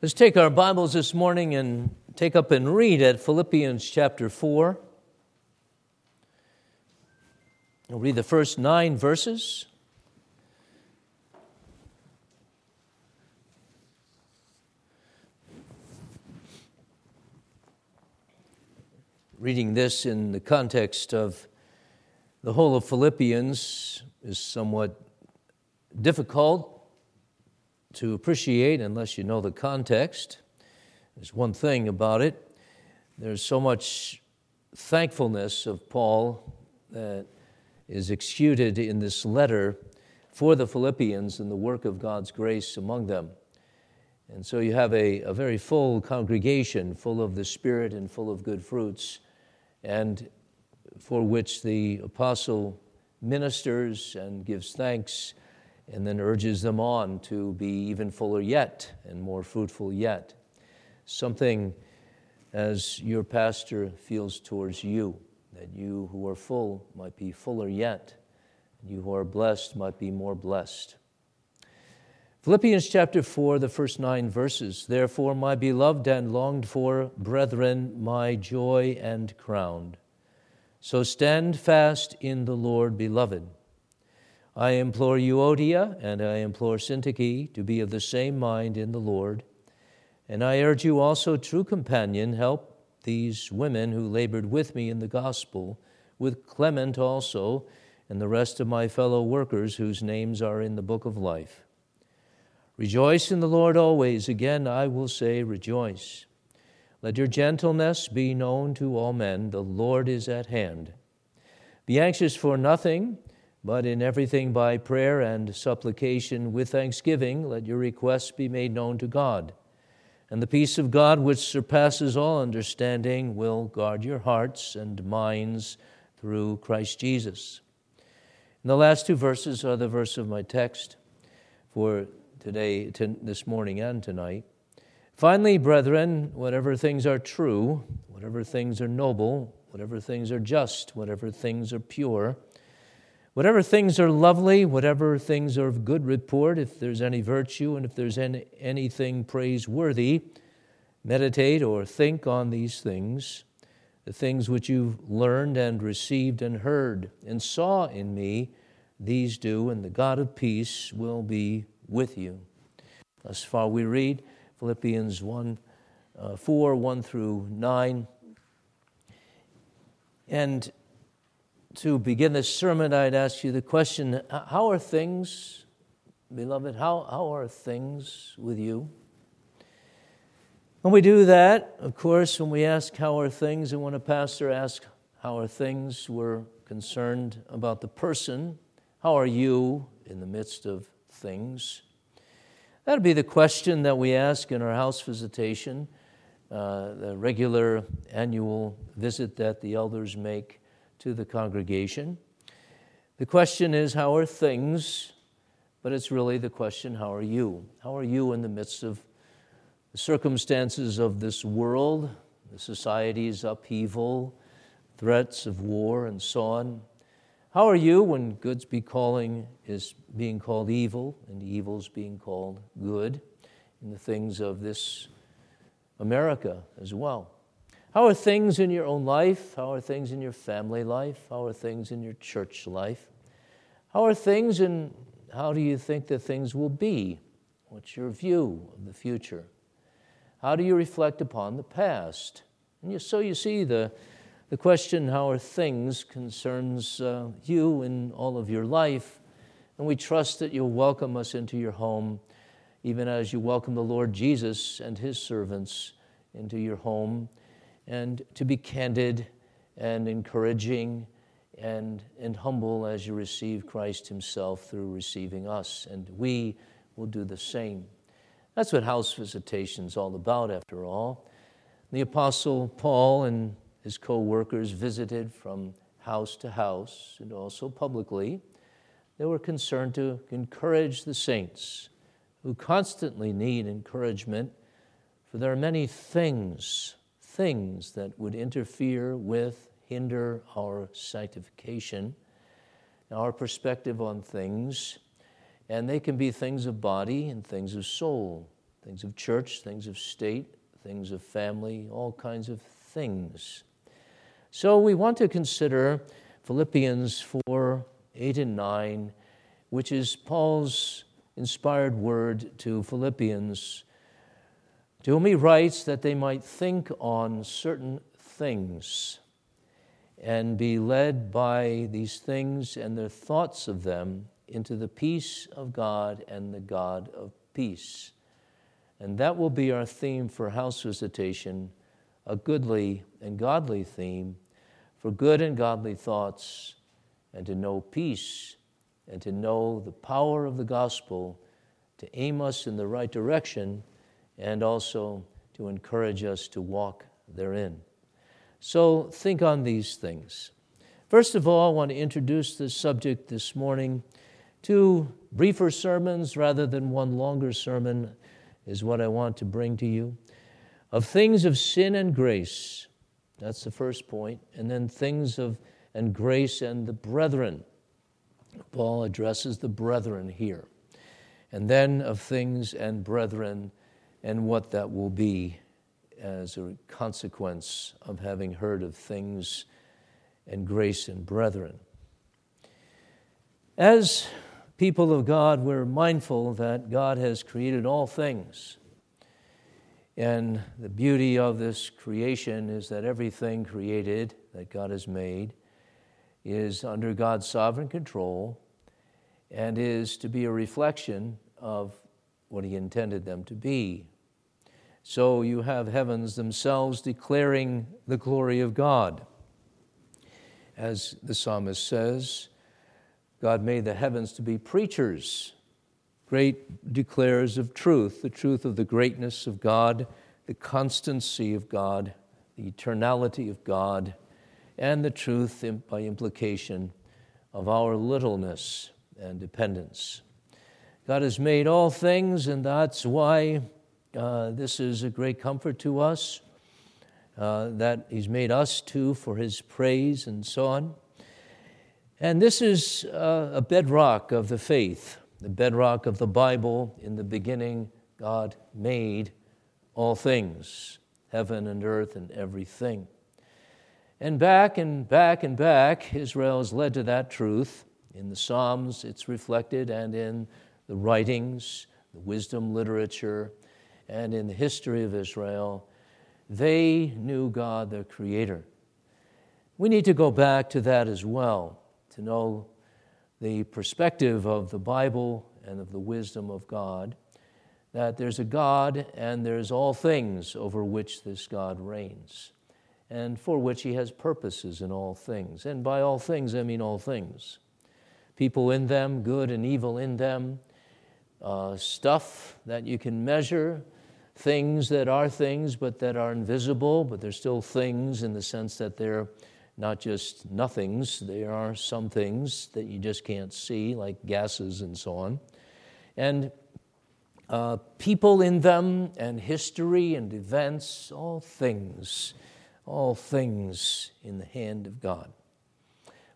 Let's take our Bibles this morning and take up and read at Philippians chapter 4. We'll read the first nine verses. Reading this in the context of the whole of Philippians is somewhat difficult to appreciate unless you know the context. There's one thing about it there's so much thankfulness of Paul that is exuded in this letter for the Philippians and the work of God's grace among them. And so you have a, a very full congregation, full of the Spirit and full of good fruits, and for which the apostle ministers and gives thanks and then urges them on to be even fuller yet and more fruitful yet. Something as your pastor feels towards you, that you who are full might be fuller yet, and you who are blessed might be more blessed. Philippians chapter 4, the first nine verses. Therefore, my beloved and longed for brethren, my joy and crown. So stand fast in the Lord, beloved. I implore Euodia and I implore Syntyche to be of the same mind in the Lord. And I urge you also, true companion, help these women who labored with me in the gospel, with Clement also, and the rest of my fellow workers whose names are in the book of life. Rejoice in the Lord always. Again, I will say, rejoice. Let your gentleness be known to all men. The Lord is at hand. Be anxious for nothing but in everything by prayer and supplication with thanksgiving, let your requests be made known to God. And the peace of God, which surpasses all understanding, will guard your hearts and minds through Christ Jesus. And the last two verses are the verse of my text for today, to, this morning, and tonight. Finally, brethren, whatever things are true, whatever things are noble, whatever things are just, whatever things are pure, Whatever things are lovely, whatever things are of good report, if there's any virtue and if there's any, anything praiseworthy, meditate or think on these things, the things which you've learned and received and heard and saw in me, these do, and the God of peace will be with you. Thus far we read Philippians 1 uh, 4, 1 through 9. And to begin this sermon, I'd ask you the question How are things, beloved? How, how are things with you? When we do that, of course, when we ask how are things, and when a pastor asks how are things, we're concerned about the person. How are you in the midst of things? That'd be the question that we ask in our house visitation, uh, the regular annual visit that the elders make to the congregation. The question is, how are things? But it's really the question, how are you? How are you in the midst of the circumstances of this world, the society's upheaval, threats of war, and so on? How are you when good's be calling is being called evil and evil's being called good in the things of this America as well? How are things in your own life? How are things in your family life? How are things in your church life? How are things and how do you think that things will be? What's your view of the future? How do you reflect upon the past? And you, so you see, the, the question, how are things, concerns uh, you in all of your life. And we trust that you'll welcome us into your home, even as you welcome the Lord Jesus and his servants into your home and to be candid and encouraging and, and humble as you receive Christ Himself through receiving us. And we will do the same. That's what house visitation is all about, after all. The Apostle Paul and his co workers visited from house to house and also publicly. They were concerned to encourage the saints who constantly need encouragement, for there are many things things that would interfere with, hinder our sanctification, our perspective on things. And they can be things of body and things of soul, things of church, things of state, things of family, all kinds of things. So we want to consider Philippians 4 8 and 9, which is Paul's inspired word to Philippians, to whom he writes that they might think on certain things and be led by these things and their thoughts of them into the peace of God and the God of peace. And that will be our theme for house visitation a goodly and godly theme for good and godly thoughts and to know peace and to know the power of the gospel to aim us in the right direction and also to encourage us to walk therein. So think on these things. First of all, I want to introduce this subject this morning. Two briefer sermons rather than one longer sermon is what I want to bring to you. Of things of sin and grace, that's the first point, and then things of and grace and the brethren. Paul addresses the brethren here. And then of things and brethren and what that will be as a consequence of having heard of things and grace and brethren. As people of God, we're mindful that God has created all things. And the beauty of this creation is that everything created that God has made is under God's sovereign control and is to be a reflection of what He intended them to be. So you have heavens themselves declaring the glory of God. As the psalmist says, God made the heavens to be preachers, great declarers of truth, the truth of the greatness of God, the constancy of God, the eternality of God, and the truth, by implication, of our littleness and dependence. God has made all things, and that's why uh, this is a great comfort to us uh, that He's made us too for His praise and so on. And this is uh, a bedrock of the faith, the bedrock of the Bible. In the beginning, God made all things, heaven and earth and everything. And back and back and back, Israel is led to that truth. In the Psalms, it's reflected, and in the writings, the wisdom literature, and in the history of Israel, they knew God, their Creator. We need to go back to that as well to know the perspective of the Bible and of the wisdom of God that there's a God and there's all things over which this God reigns and for which he has purposes in all things. And by all things, I mean all things. People in them, good and evil in them, uh, stuff that you can measure, things that are things but that are invisible, but they're still things in the sense that they're not just nothings, there are some things that you just can't see, like gases and so on. And uh, people in them, and history and events, all things, all things in the hand of God.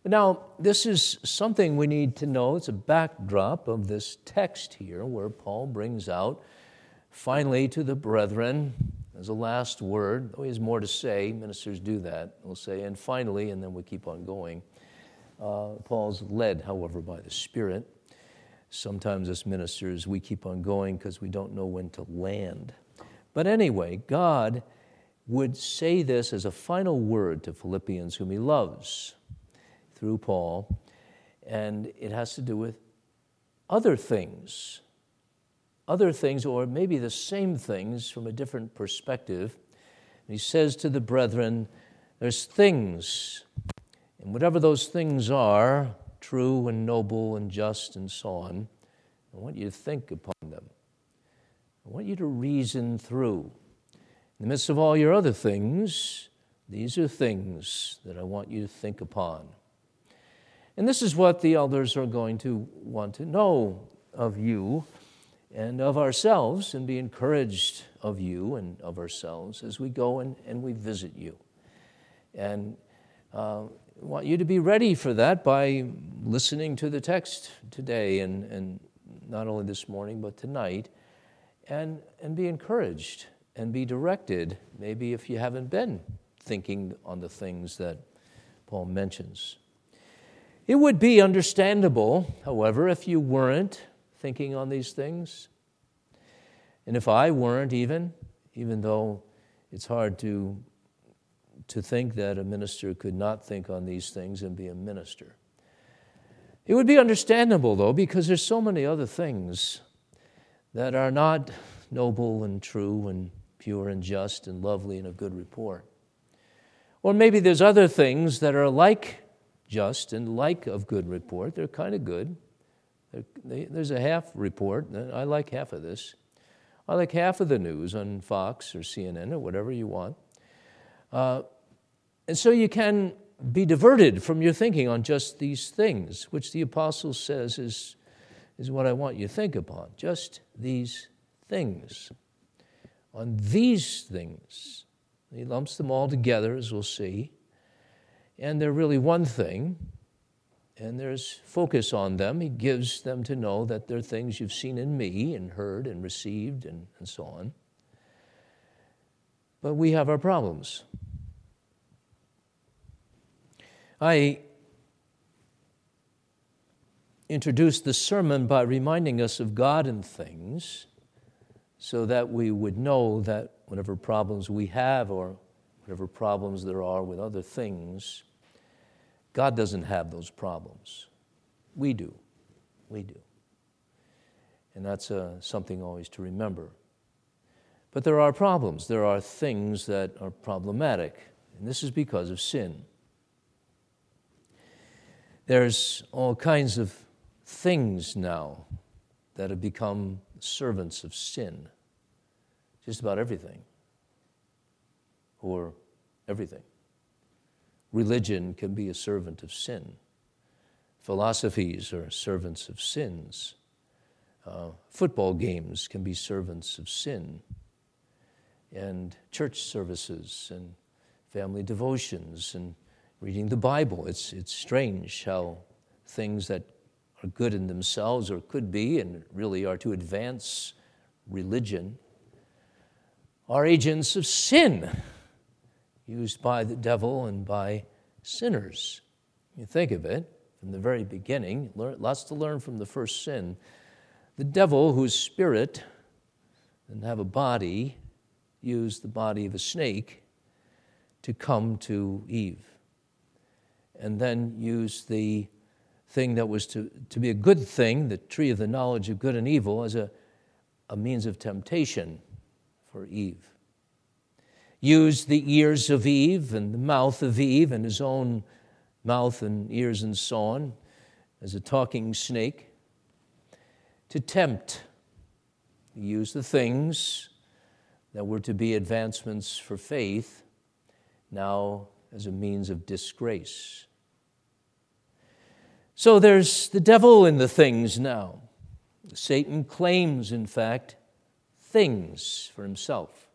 Now, this is something we need to know. It's a backdrop of this text here where Paul brings out finally to the brethren as a last word. Though he has more to say, ministers do that. We'll say, and finally, and then we keep on going. Uh, Paul's led, however, by the Spirit. Sometimes, as ministers, we keep on going because we don't know when to land. But anyway, God would say this as a final word to Philippians, whom he loves through Paul, and it has to do with other things other things, or maybe the same things from a different perspective. And he says to the brethren, There's things, and whatever those things are, true and noble and just and so on, I want you to think upon them. I want you to reason through. In the midst of all your other things, these are things that I want you to think upon. And this is what the elders are going to want to know of you and of ourselves and be encouraged of you and of ourselves as we go and, and we visit you. And uh, want you to be ready for that by listening to the text today and, and not only this morning but tonight and, and be encouraged and be directed, maybe if you haven't been thinking on the things that Paul mentions. It would be understandable, however, if you weren't thinking on these things. And if I weren't even, even though it's hard to, to think that a minister could not think on these things and be a minister. It would be understandable, though, because there's so many other things that are not noble and true and pure and just and lovely and of good report. Or maybe there's other things that are like just and like of good report. They're kind of good. They, there's a half report. I like half of this. I like half of the news on Fox or CNN or whatever you want. Uh, and so you can be diverted from your thinking on just these things, which the apostle says is, is what I want you to think upon. Just these things. On these things. He lumps them all together, as we'll see. And they're really one thing, and there's focus on them. He gives them to know that they're things you've seen in me and heard and received and, and so on. But we have our problems. I introduced the sermon by reminding us of God and things so that we would know that whatever problems we have or whatever problems there are with other things, God doesn't have those problems. We do. We do. And that's uh, something always to remember. But there are problems. There are things that are problematic. And this is because of sin. There's all kinds of things now that have become servants of sin. Just about everything. Or everything. Religion can be a servant of sin. Philosophies are servants of sins. Uh, football games can be servants of sin. And church services and family devotions and reading the Bible. It's, it's strange how things that are good in themselves or could be and really are to advance religion are agents of sin used by the devil and by sinners. You think of it from the very beginning, lots to learn from the first sin. The devil, whose spirit didn't have a body, used the body of a snake to come to Eve and then use the thing that was to, to be a good thing, the tree of the knowledge of good and evil, as a, a means of temptation for Eve. Use the ears of Eve and the mouth of Eve and his own mouth and ears and so on as a talking snake to tempt. Use the things that were to be advancements for faith now as a means of disgrace. So there's the devil in the things now. Satan claims, in fact, things for himself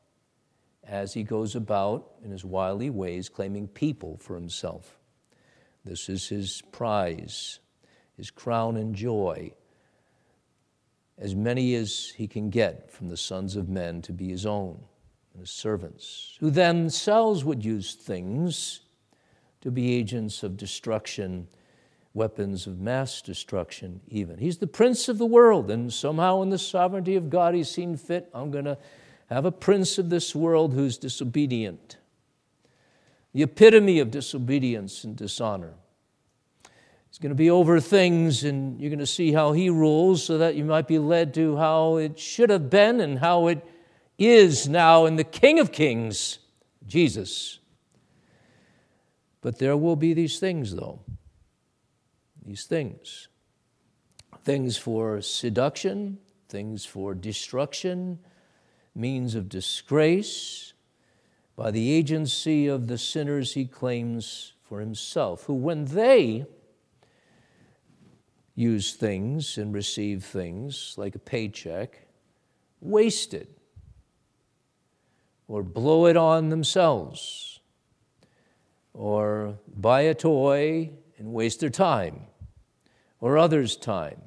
as he goes about in his wily ways claiming people for himself. This is his prize, his crown and joy, as many as he can get from the sons of men to be his own and his servants, who then themselves would use things to be agents of destruction weapons of mass destruction, even. He's the prince of the world, and somehow, in the sovereignty of God, he's seen fit I'm going to have a prince of this world who's disobedient. The epitome of disobedience and dishonor. He's going to be over things, and you're going to see how he rules so that you might be led to how it should have been and how it is now in the King of Kings, Jesus. But there will be these things, though these things things for seduction, things for destruction, means of disgrace, by the agency of the sinners he claims for himself, who, when they use things and receive things like a paycheck, waste it or blow it on themselves or buy a toy and waste their time or others' time,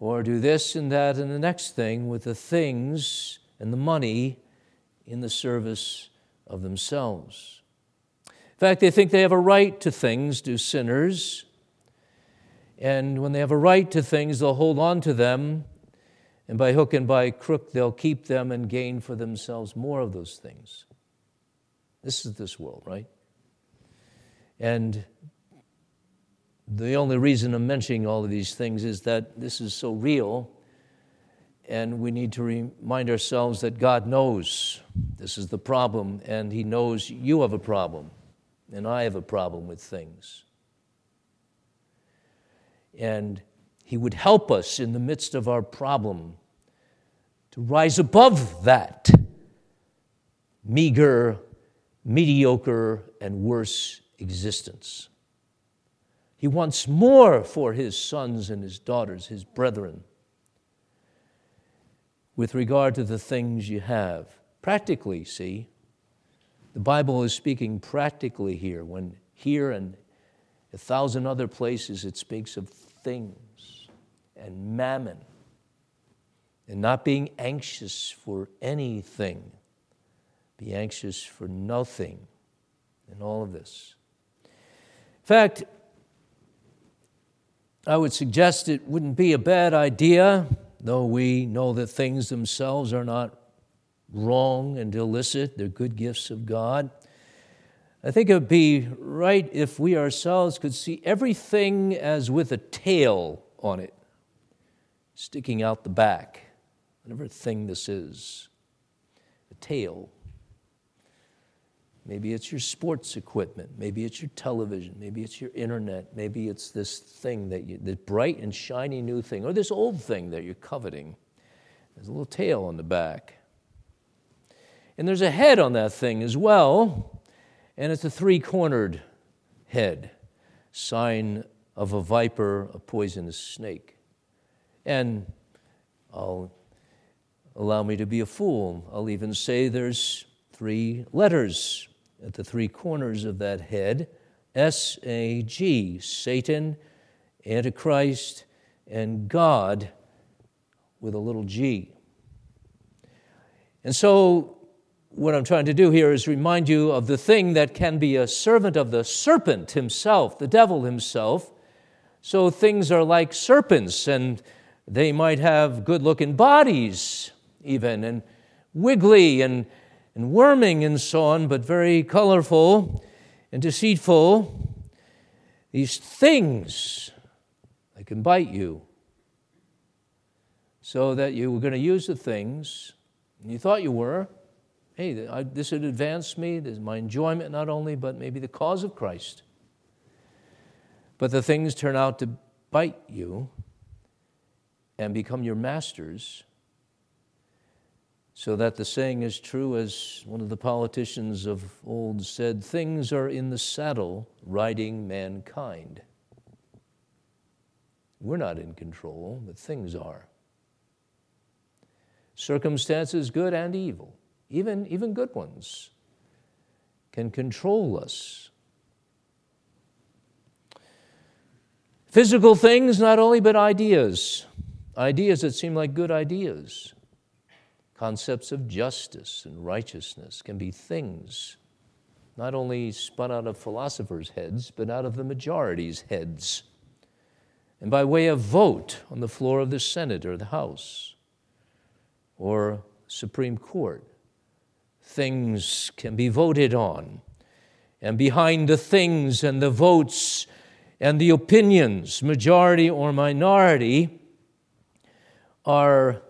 or do this and that and the next thing with the things and the money in the service of themselves. In fact, they think they have a right to things, do sinners. And when they have a right to things, they'll hold on to them, and by hook and by crook, they'll keep them and gain for themselves more of those things. This is this world, right? And the only reason I'm mentioning all of these things is that this is so real, and we need to remind ourselves that God knows this is the problem, and He knows you have a problem, and I have a problem with things. And He would help us in the midst of our problem to rise above that meager, mediocre, and worse existence. He wants more for his sons and his daughters, his brethren, with regard to the things you have. Practically, see, the Bible is speaking practically here, when here and a thousand other places it speaks of things and mammon and not being anxious for anything. Be anxious for nothing in all of this. In fact, I would suggest it wouldn't be a bad idea, though we know that things themselves are not wrong and illicit, they're good gifts of God. I think it would be right if we ourselves could see everything as with a tail on it, sticking out the back, whatever thing this is, a tail. Maybe it's your sports equipment. Maybe it's your television. Maybe it's your internet. Maybe it's this thing that you, this bright and shiny new thing, or this old thing that you're coveting. There's a little tail on the back. And there's a head on that thing as well, and it's a three cornered head, sign of a viper, a poisonous snake. And I'll allow me to be a fool. I'll even say there's three letters at the three corners of that head S A G, Satan, Antichrist, and God with a little g. And so, what I'm trying to do here is remind you of the thing that can be a servant of the serpent himself, the devil himself. So, things are like serpents, and they might have good looking bodies, even, and wiggly and and worming and so on, but very colorful and deceitful. These things they can bite you. So that you were going to use the things, and you thought you were. Hey, this would advance me, this is my enjoyment not only, but maybe the cause of Christ. But the things turn out to bite you and become your masters so that the saying is true, as one of the politicians of old said things are in the saddle riding mankind. We're not in control, but things are. Circumstances, good and evil, even, even good ones, can control us. Physical things, not only, but ideas. Ideas that seem like good ideas Concepts of justice and righteousness can be things not only spun out of philosophers' heads, but out of the majority's heads. And by way of vote on the floor of the Senate or the House or Supreme Court, things can be voted on. And behind the things and the votes and the opinions, majority or minority, are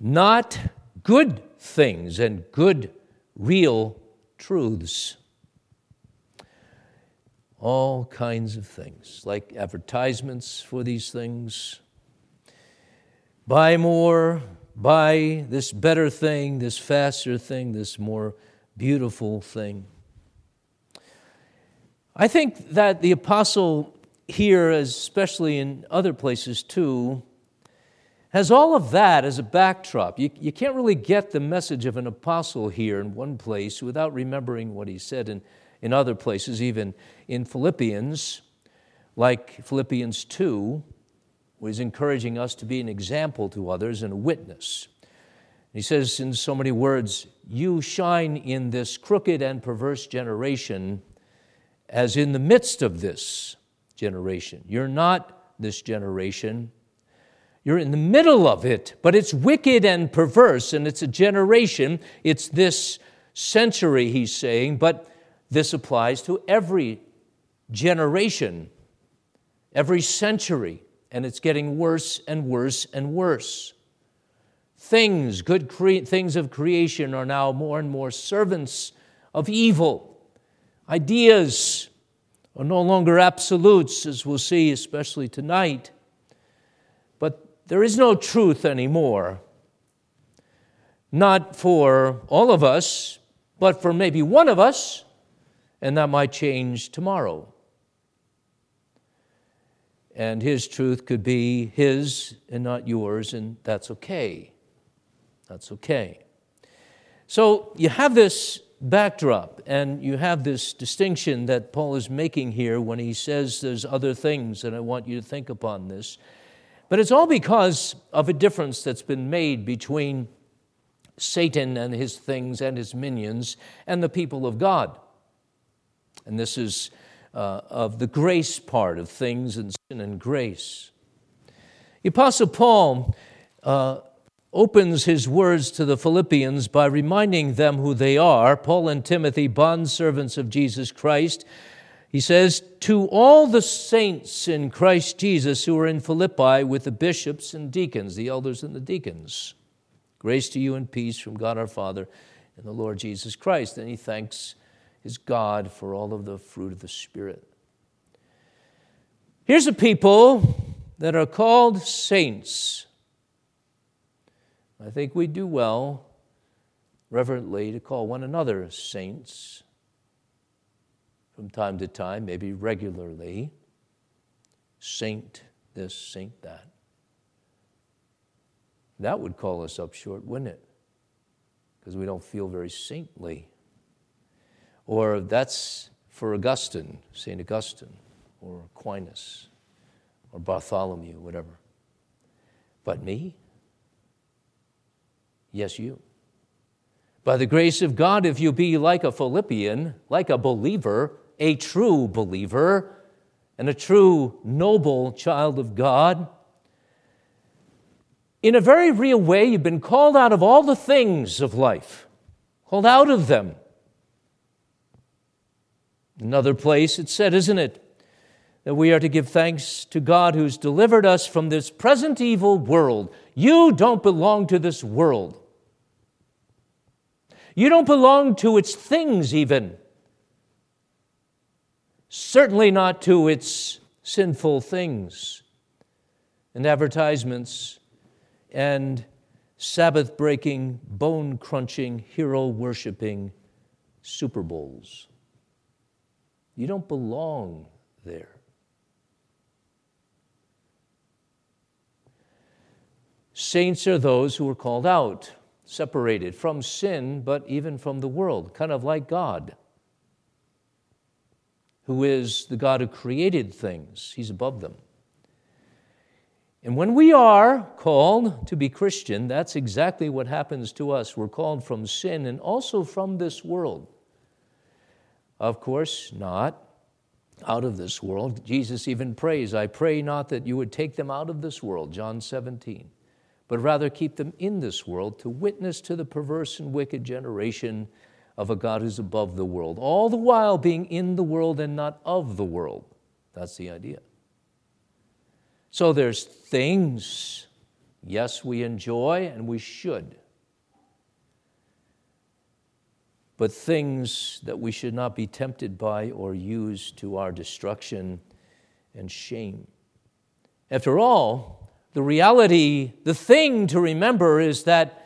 not good things and good, real truths. All kinds of things, like advertisements for these things. Buy more, buy this better thing, this faster thing, this more beautiful thing. I think that the apostle here, especially in other places too, has all of that as a backdrop. You, you can't really get the message of an apostle here in one place without remembering what he said in, in other places, even in Philippians, like Philippians 2, He's encouraging us to be an example to others and a witness. He says in so many words, You shine in this crooked and perverse generation as in the midst of this generation. You're not this generation, you're in the middle of it, but it's wicked and perverse, and it's a generation. It's this century, he's saying, but this applies to every generation, every century, and it's getting worse and worse and worse. Things, good cre- things of creation, are now more and more servants of evil. Ideas are no longer absolutes, as we'll see, especially tonight. But there is no truth anymore. Not for all of us, but for maybe one of us, and that might change tomorrow. And his truth could be his and not yours, and that's okay. That's okay. So you have this backdrop, and you have this distinction that Paul is making here when he says there's other things, and I want you to think upon this. But it's all because of a difference that's been made between Satan and his things and his minions and the people of God. And this is uh, of the grace part of things and sin and grace. The Apostle Paul uh, opens his words to the Philippians by reminding them who they are Paul and Timothy, bondservants of Jesus Christ. He says, To all the saints in Christ Jesus who are in Philippi with the bishops and deacons, the elders and the deacons, grace to you and peace from God our Father and the Lord Jesus Christ. Then he thanks his God for all of the fruit of the Spirit. Here's a people that are called saints. I think we do well reverently to call one another saints from time to time, maybe regularly. Saint this, saint that. That would call us up short, wouldn't it? Because we don't feel very saintly. Or that's for Augustine, St. Augustine, or Aquinas, or Bartholomew, whatever. But me? Yes, you. By the grace of God, if you be like a Philippian, like a believer, a true believer, and a true noble child of God, in a very real way, you've been called out of all the things of life, called out of them. Another place it said, isn't it, that we are to give thanks to God who's delivered us from this present evil world. You don't belong to this world. You don't belong to its things, even. Certainly not to its sinful things and advertisements and Sabbath breaking, bone crunching, hero worshiping Super Bowls. You don't belong there. Saints are those who are called out separated from sin, but even from the world, kind of like God, who is the God who created things. He's above them. And when we are called to be Christian, that's exactly what happens to us. We're called from sin and also from this world. Of course, not out of this world. Jesus even prays, I pray not that you would take them out of this world, John 17 but rather keep them in this world to witness to the perverse and wicked generation of a God who's above the world, all the while being in the world and not of the world. That's the idea. So there's things, yes, we enjoy and we should, but things that we should not be tempted by or use to our destruction and shame. After all, the reality, the thing to remember is that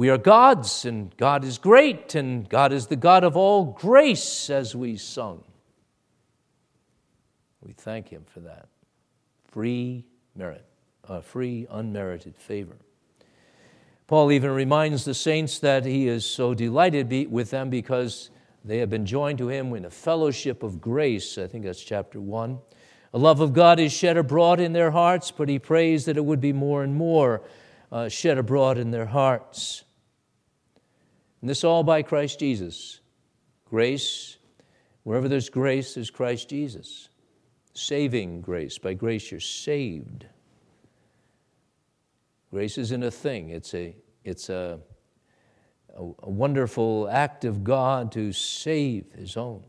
we are God's and God is great and God is the God of all grace, as we sung. We thank Him for that. Free merit, uh, free unmerited favor. Paul even reminds the saints that he is so delighted with them because they have been joined to him in a fellowship of grace. I think that's chapter 1. A love of God is shed abroad in their hearts, but he prays that it would be more and more uh, shed abroad in their hearts. And this all by Christ Jesus. Grace, wherever there's grace, there's Christ Jesus. Saving grace. By grace, you're saved. Grace isn't a thing, it's a, it's a, a, a wonderful act of God to save His own.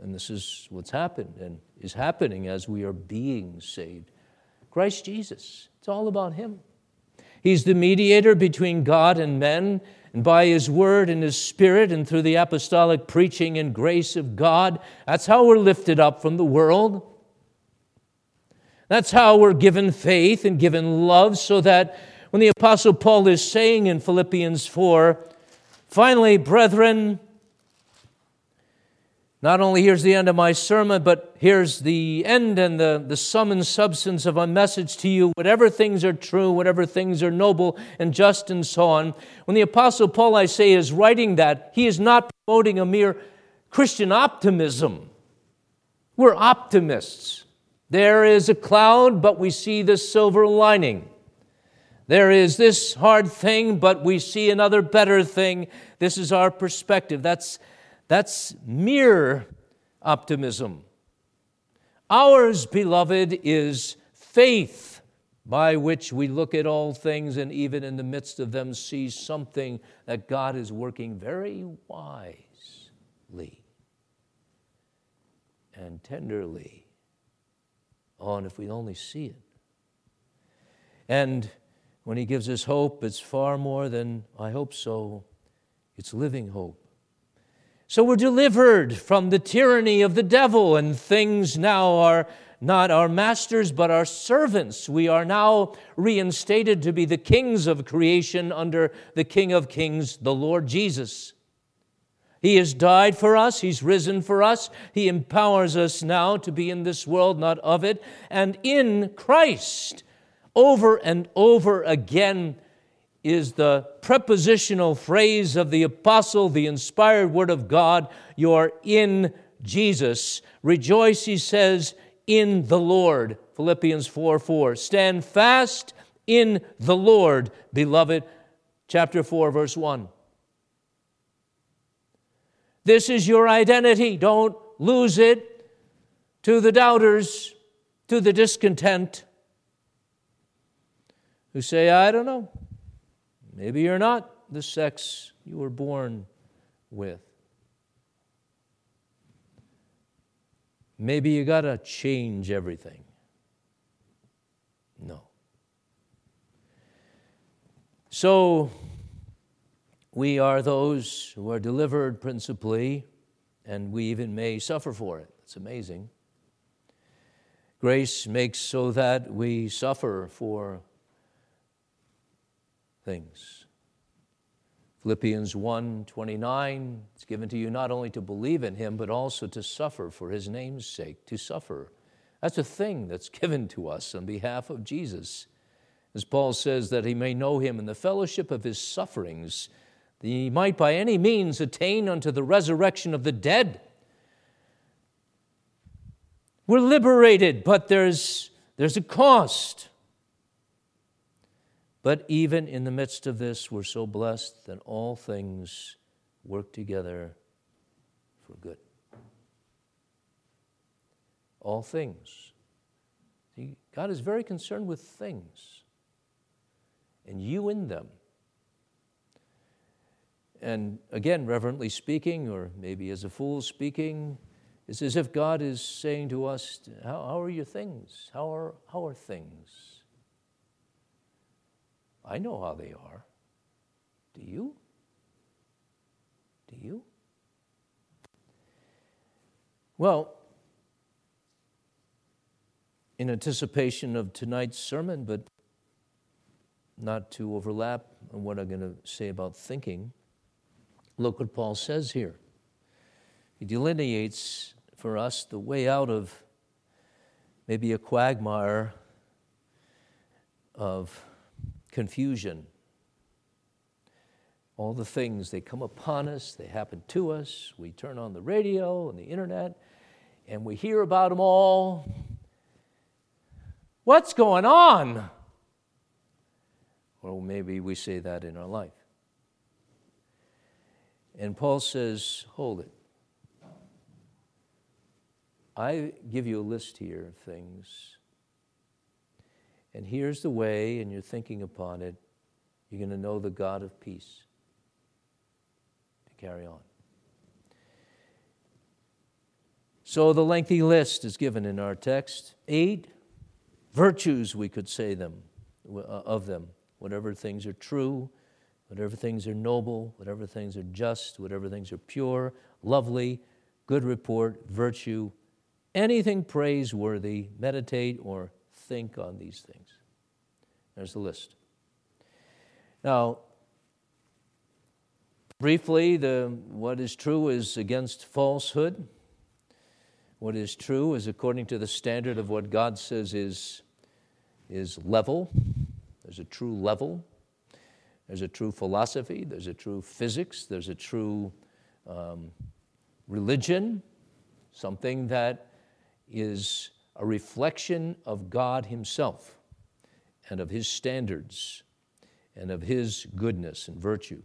And this is what's happened and is happening as we are being saved. Christ Jesus, it's all about Him. He's the mediator between God and men, and by His Word and His Spirit, and through the apostolic preaching and grace of God, that's how we're lifted up from the world. That's how we're given faith and given love, so that when the Apostle Paul is saying in Philippians 4, finally, brethren, not only here's the end of my sermon, but here's the end and the, the sum and substance of a message to you. Whatever things are true, whatever things are noble and just, and so on. When the Apostle Paul, I say, is writing that, he is not promoting a mere Christian optimism. We're optimists. There is a cloud, but we see the silver lining. There is this hard thing, but we see another better thing. This is our perspective. That's that's mere optimism. Ours, beloved, is faith by which we look at all things and even in the midst of them see something that God is working very wisely and tenderly. on if we only see it. And when He gives us hope, it's far more than I hope so, it's living hope. So we're delivered from the tyranny of the devil, and things now are not our masters, but our servants. We are now reinstated to be the kings of creation under the King of Kings, the Lord Jesus. He has died for us, He's risen for us, He empowers us now to be in this world, not of it, and in Christ. Over and over again, is the prepositional phrase of the apostle, the inspired word of God. You're in Jesus. Rejoice, he says, in the Lord. Philippians 4 4. Stand fast in the Lord, beloved. Chapter 4, verse 1. This is your identity. Don't lose it to the doubters, to the discontent who say, I don't know. Maybe you're not the sex you were born with. Maybe you got to change everything. No. So, we are those who are delivered principally, and we even may suffer for it. It's amazing. Grace makes so that we suffer for things. Philippians 1 29, it's given to you not only to believe in him, but also to suffer for his name's sake, to suffer. That's a thing that's given to us on behalf of Jesus. As Paul says, that he may know him in the fellowship of his sufferings, that he might by any means attain unto the resurrection of the dead. We're liberated, but there's, there's a cost. But even in the midst of this, we're so blessed that all things work together for good. All things. See, God is very concerned with things, and you in them. And again, reverently speaking, or maybe as a fool speaking, it's as if God is saying to us, How, how are your things? How are, how are things? I know how they are. Do you? Do you? Well, in anticipation of tonight's sermon, but not to overlap on what I'm going to say about thinking, look what Paul says here. He delineates for us the way out of maybe a quagmire of confusion. All the things, they come upon us, they happen to us. We turn on the radio and the internet, and we hear about them all, What's going on? Or maybe we say that in our life. And Paul says, Hold it. I give you a list here of things. And here's the way, and you're thinking upon it. You're going to know the God of peace to carry on. So the lengthy list is given in our text. Eight virtues, we could say them, uh, of them. Whatever things are true, whatever things are noble, whatever things are just, whatever things are pure, lovely, good report, virtue, anything praiseworthy, meditate or think on these things. There's the list. Now, briefly, the, what is true is against falsehood. What is true is according to the standard of what God says is, is level. There's a true level. There's a true philosophy. There's a true physics. There's a true um, religion, something that is a reflection of God Himself and of His standards and of His goodness and virtue.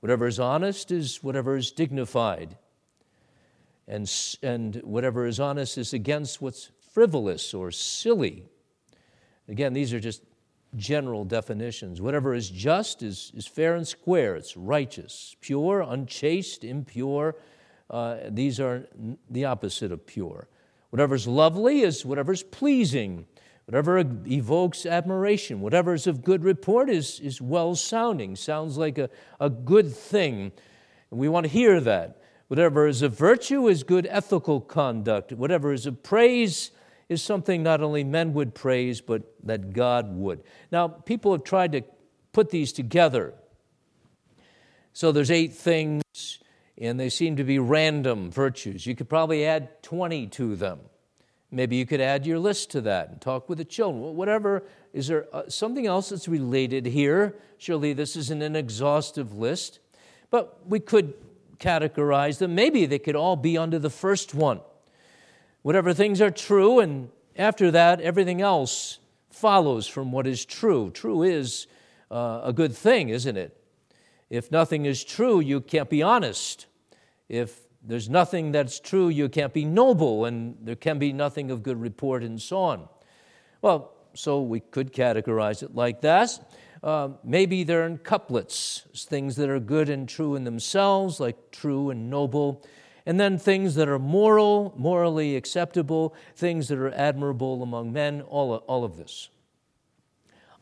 Whatever is honest is whatever is dignified, and, and whatever is honest is against what's frivolous or silly. Again, these are just general definitions. Whatever is just is, is fair and square, it's righteous, pure, unchaste, impure. Uh, these are the opposite of pure. Whatever's lovely is whatever's pleasing. Whatever evokes admiration, whatever is of good report is, is well sounding, sounds like a, a good thing. And we want to hear that. Whatever is of virtue is good ethical conduct. Whatever is of praise is something not only men would praise, but that God would. Now, people have tried to put these together. So there's eight things, and they seem to be random virtues. You could probably add 20 to them. Maybe you could add your list to that and talk with the children. Whatever, is there uh, something else that's related here? Surely this isn't an exhaustive list, but we could categorize them. Maybe they could all be under the first one whatever things are true, and after that, everything else follows from what is true. True is uh, a good thing, isn't it? If nothing is true, you can't be honest. If there's nothing that's true, you can't be noble, and there can be nothing of good report, and so on. Well, so we could categorize it like that. Uh, maybe they're in couplets, things that are good and true in themselves, like true and noble and then things that are moral, morally acceptable, things that are admirable among men, all all of this.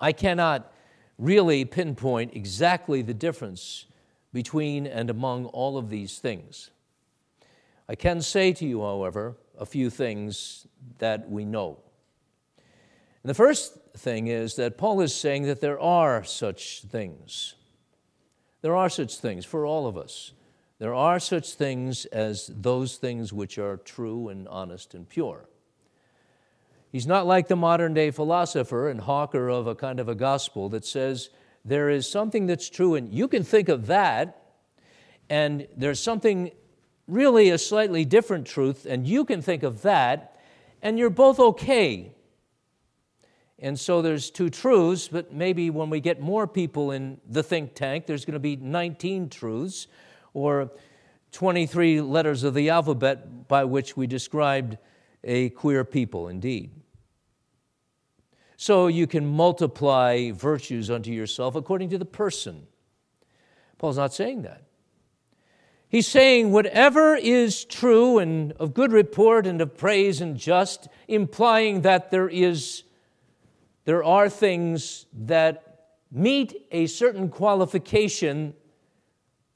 I cannot really pinpoint exactly the difference between and among all of these things. I can say to you, however, a few things that we know. And the first thing is that Paul is saying that there are such things. There are such things for all of us. There are such things as those things which are true and honest and pure. He's not like the modern day philosopher and hawker of a kind of a gospel that says there is something that's true and you can think of that, and there's something really a slightly different truth, and you can think of that, and you're both okay. And so there's two truths, but maybe when we get more people in the think tank, there's going to be 19 truths or 23 letters of the alphabet by which we described a queer people indeed. So you can multiply virtues unto yourself according to the person. Paul's not saying that. He's saying whatever is true and of good report and of praise and just, implying that there is there are things that meet a certain qualification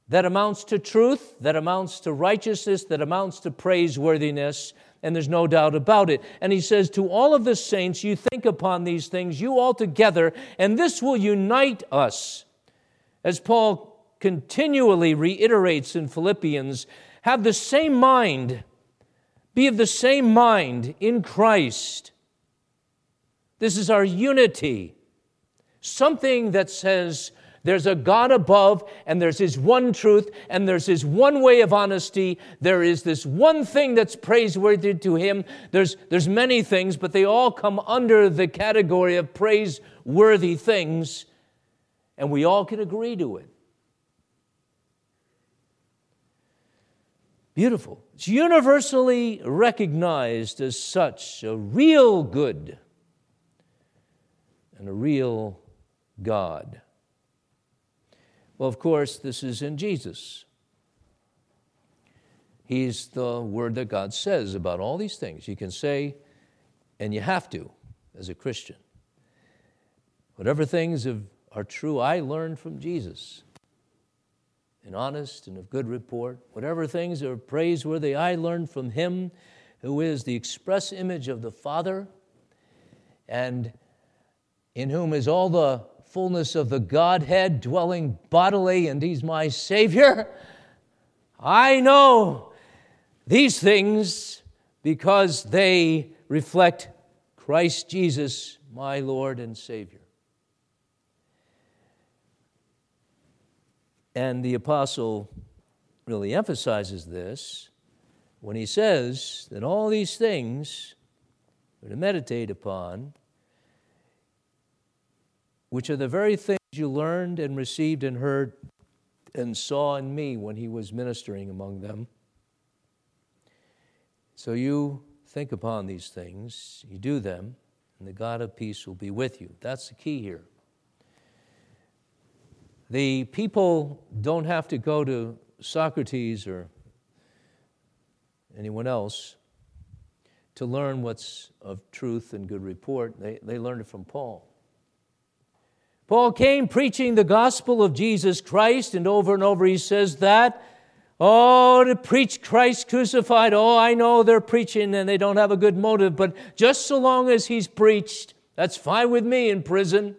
that amounts to truth, that amounts to righteousness, that amounts to praiseworthiness, and there's no doubt about it. And he says, To all of the saints, you think upon these things, you all together, and this will unite us. As Paul continually reiterates in Philippians, have the same mind, be of the same mind in Christ. This is our unity. Something that says, There's a God above, and there's His one truth, and there's His one way of honesty. There is this one thing that's praiseworthy to Him. There's, there's many things, but they all come under the category of praiseworthy things, and we all can agree to it. Beautiful. It's universally recognized as such a real good and a real God. Well, of course, this is in Jesus. He's the word that God says about all these things. You can say, and you have to as a Christian. Whatever things have, are true, I learned from Jesus. And honest and of good report. Whatever things are praiseworthy, I learned from Him who is the express image of the Father and in whom is all the fullness of the Godhead dwelling bodily, and He's my Savior. I know these things because they reflect Christ Jesus, my Lord and Savior. And the apostle really emphasizes this when he says that all these things are to meditate upon which are the very things you learned and received and heard and saw in me when he was ministering among them. So you think upon these things, you do them, and the God of peace will be with you. That's the key here. The people don't have to go to Socrates or anyone else to learn what's of truth and good report. They, they learned it from Paul. Paul came preaching the gospel of Jesus Christ, and over and over he says that. Oh, to preach Christ crucified. Oh, I know they're preaching and they don't have a good motive, but just so long as he's preached, that's fine with me in prison.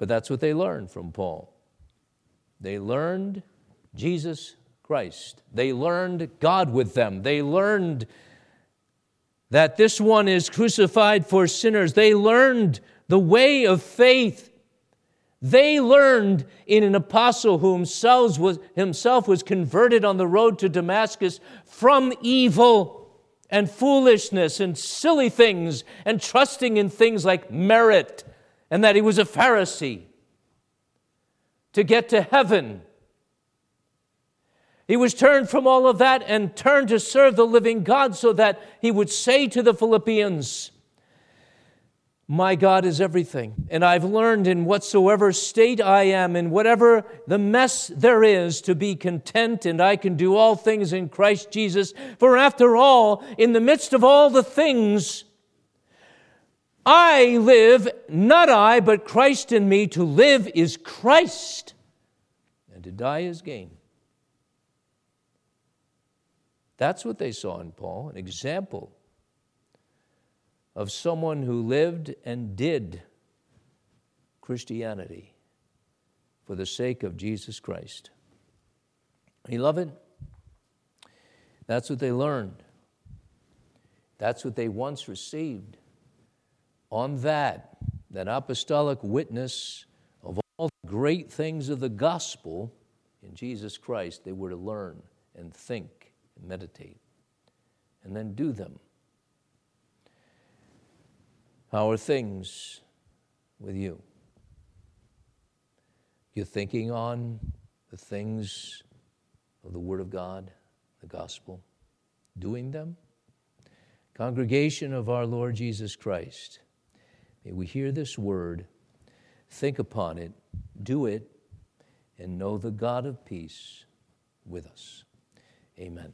But that's what they learned from Paul. They learned Jesus Christ. They learned God with them. They learned that this one is crucified for sinners. They learned the way of faith. They learned in an apostle who himself was, himself was converted on the road to Damascus from evil and foolishness and silly things and trusting in things like merit and that he was a Pharisee to get to heaven he was turned from all of that and turned to serve the living God so that he would say to the Philippians, My God is everything. And I've learned in whatsoever state I am, in whatever the mess there is, to be content, and I can do all things in Christ Jesus. For after all, in the midst of all the things, I live, not I, but Christ in me. To live is Christ, and to die is gain. That's what they saw in Paul, an example of someone who lived and did Christianity for the sake of Jesus Christ. You love it? that's what they learned. That's what they once received. On that, that apostolic witness of all the great things of the gospel in Jesus Christ, they were to learn and think and meditate, and then do them. How are things with you? You're thinking on the things of the Word of God, the gospel, doing them? Congregation of our Lord Jesus Christ, may we hear this word, think upon it, do it, and know the God of peace with us. Amen.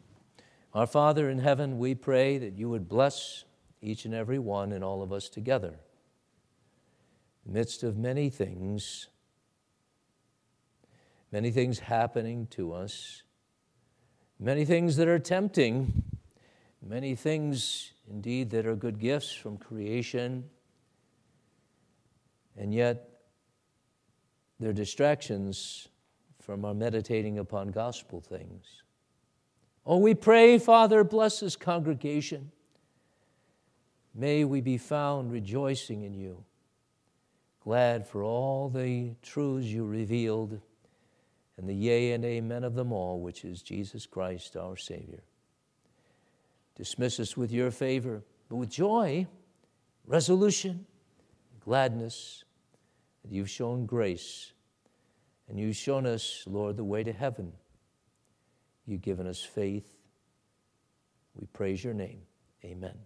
Our Father in heaven, we pray that you would bless each and every one and all of us together. In the midst of many things, many things happening to us, many things that are tempting, many things indeed that are good gifts from creation, and yet they're distractions from our meditating upon gospel things. Oh, we pray, Father, bless this congregation. May we be found rejoicing in you, glad for all the truths you revealed and the yea and amen of them all, which is Jesus Christ our Savior. Dismiss us with your favor, but with joy, resolution, gladness, that you've shown grace, and you've shown us, Lord, the way to heaven. You've given us faith. We praise your name. Amen.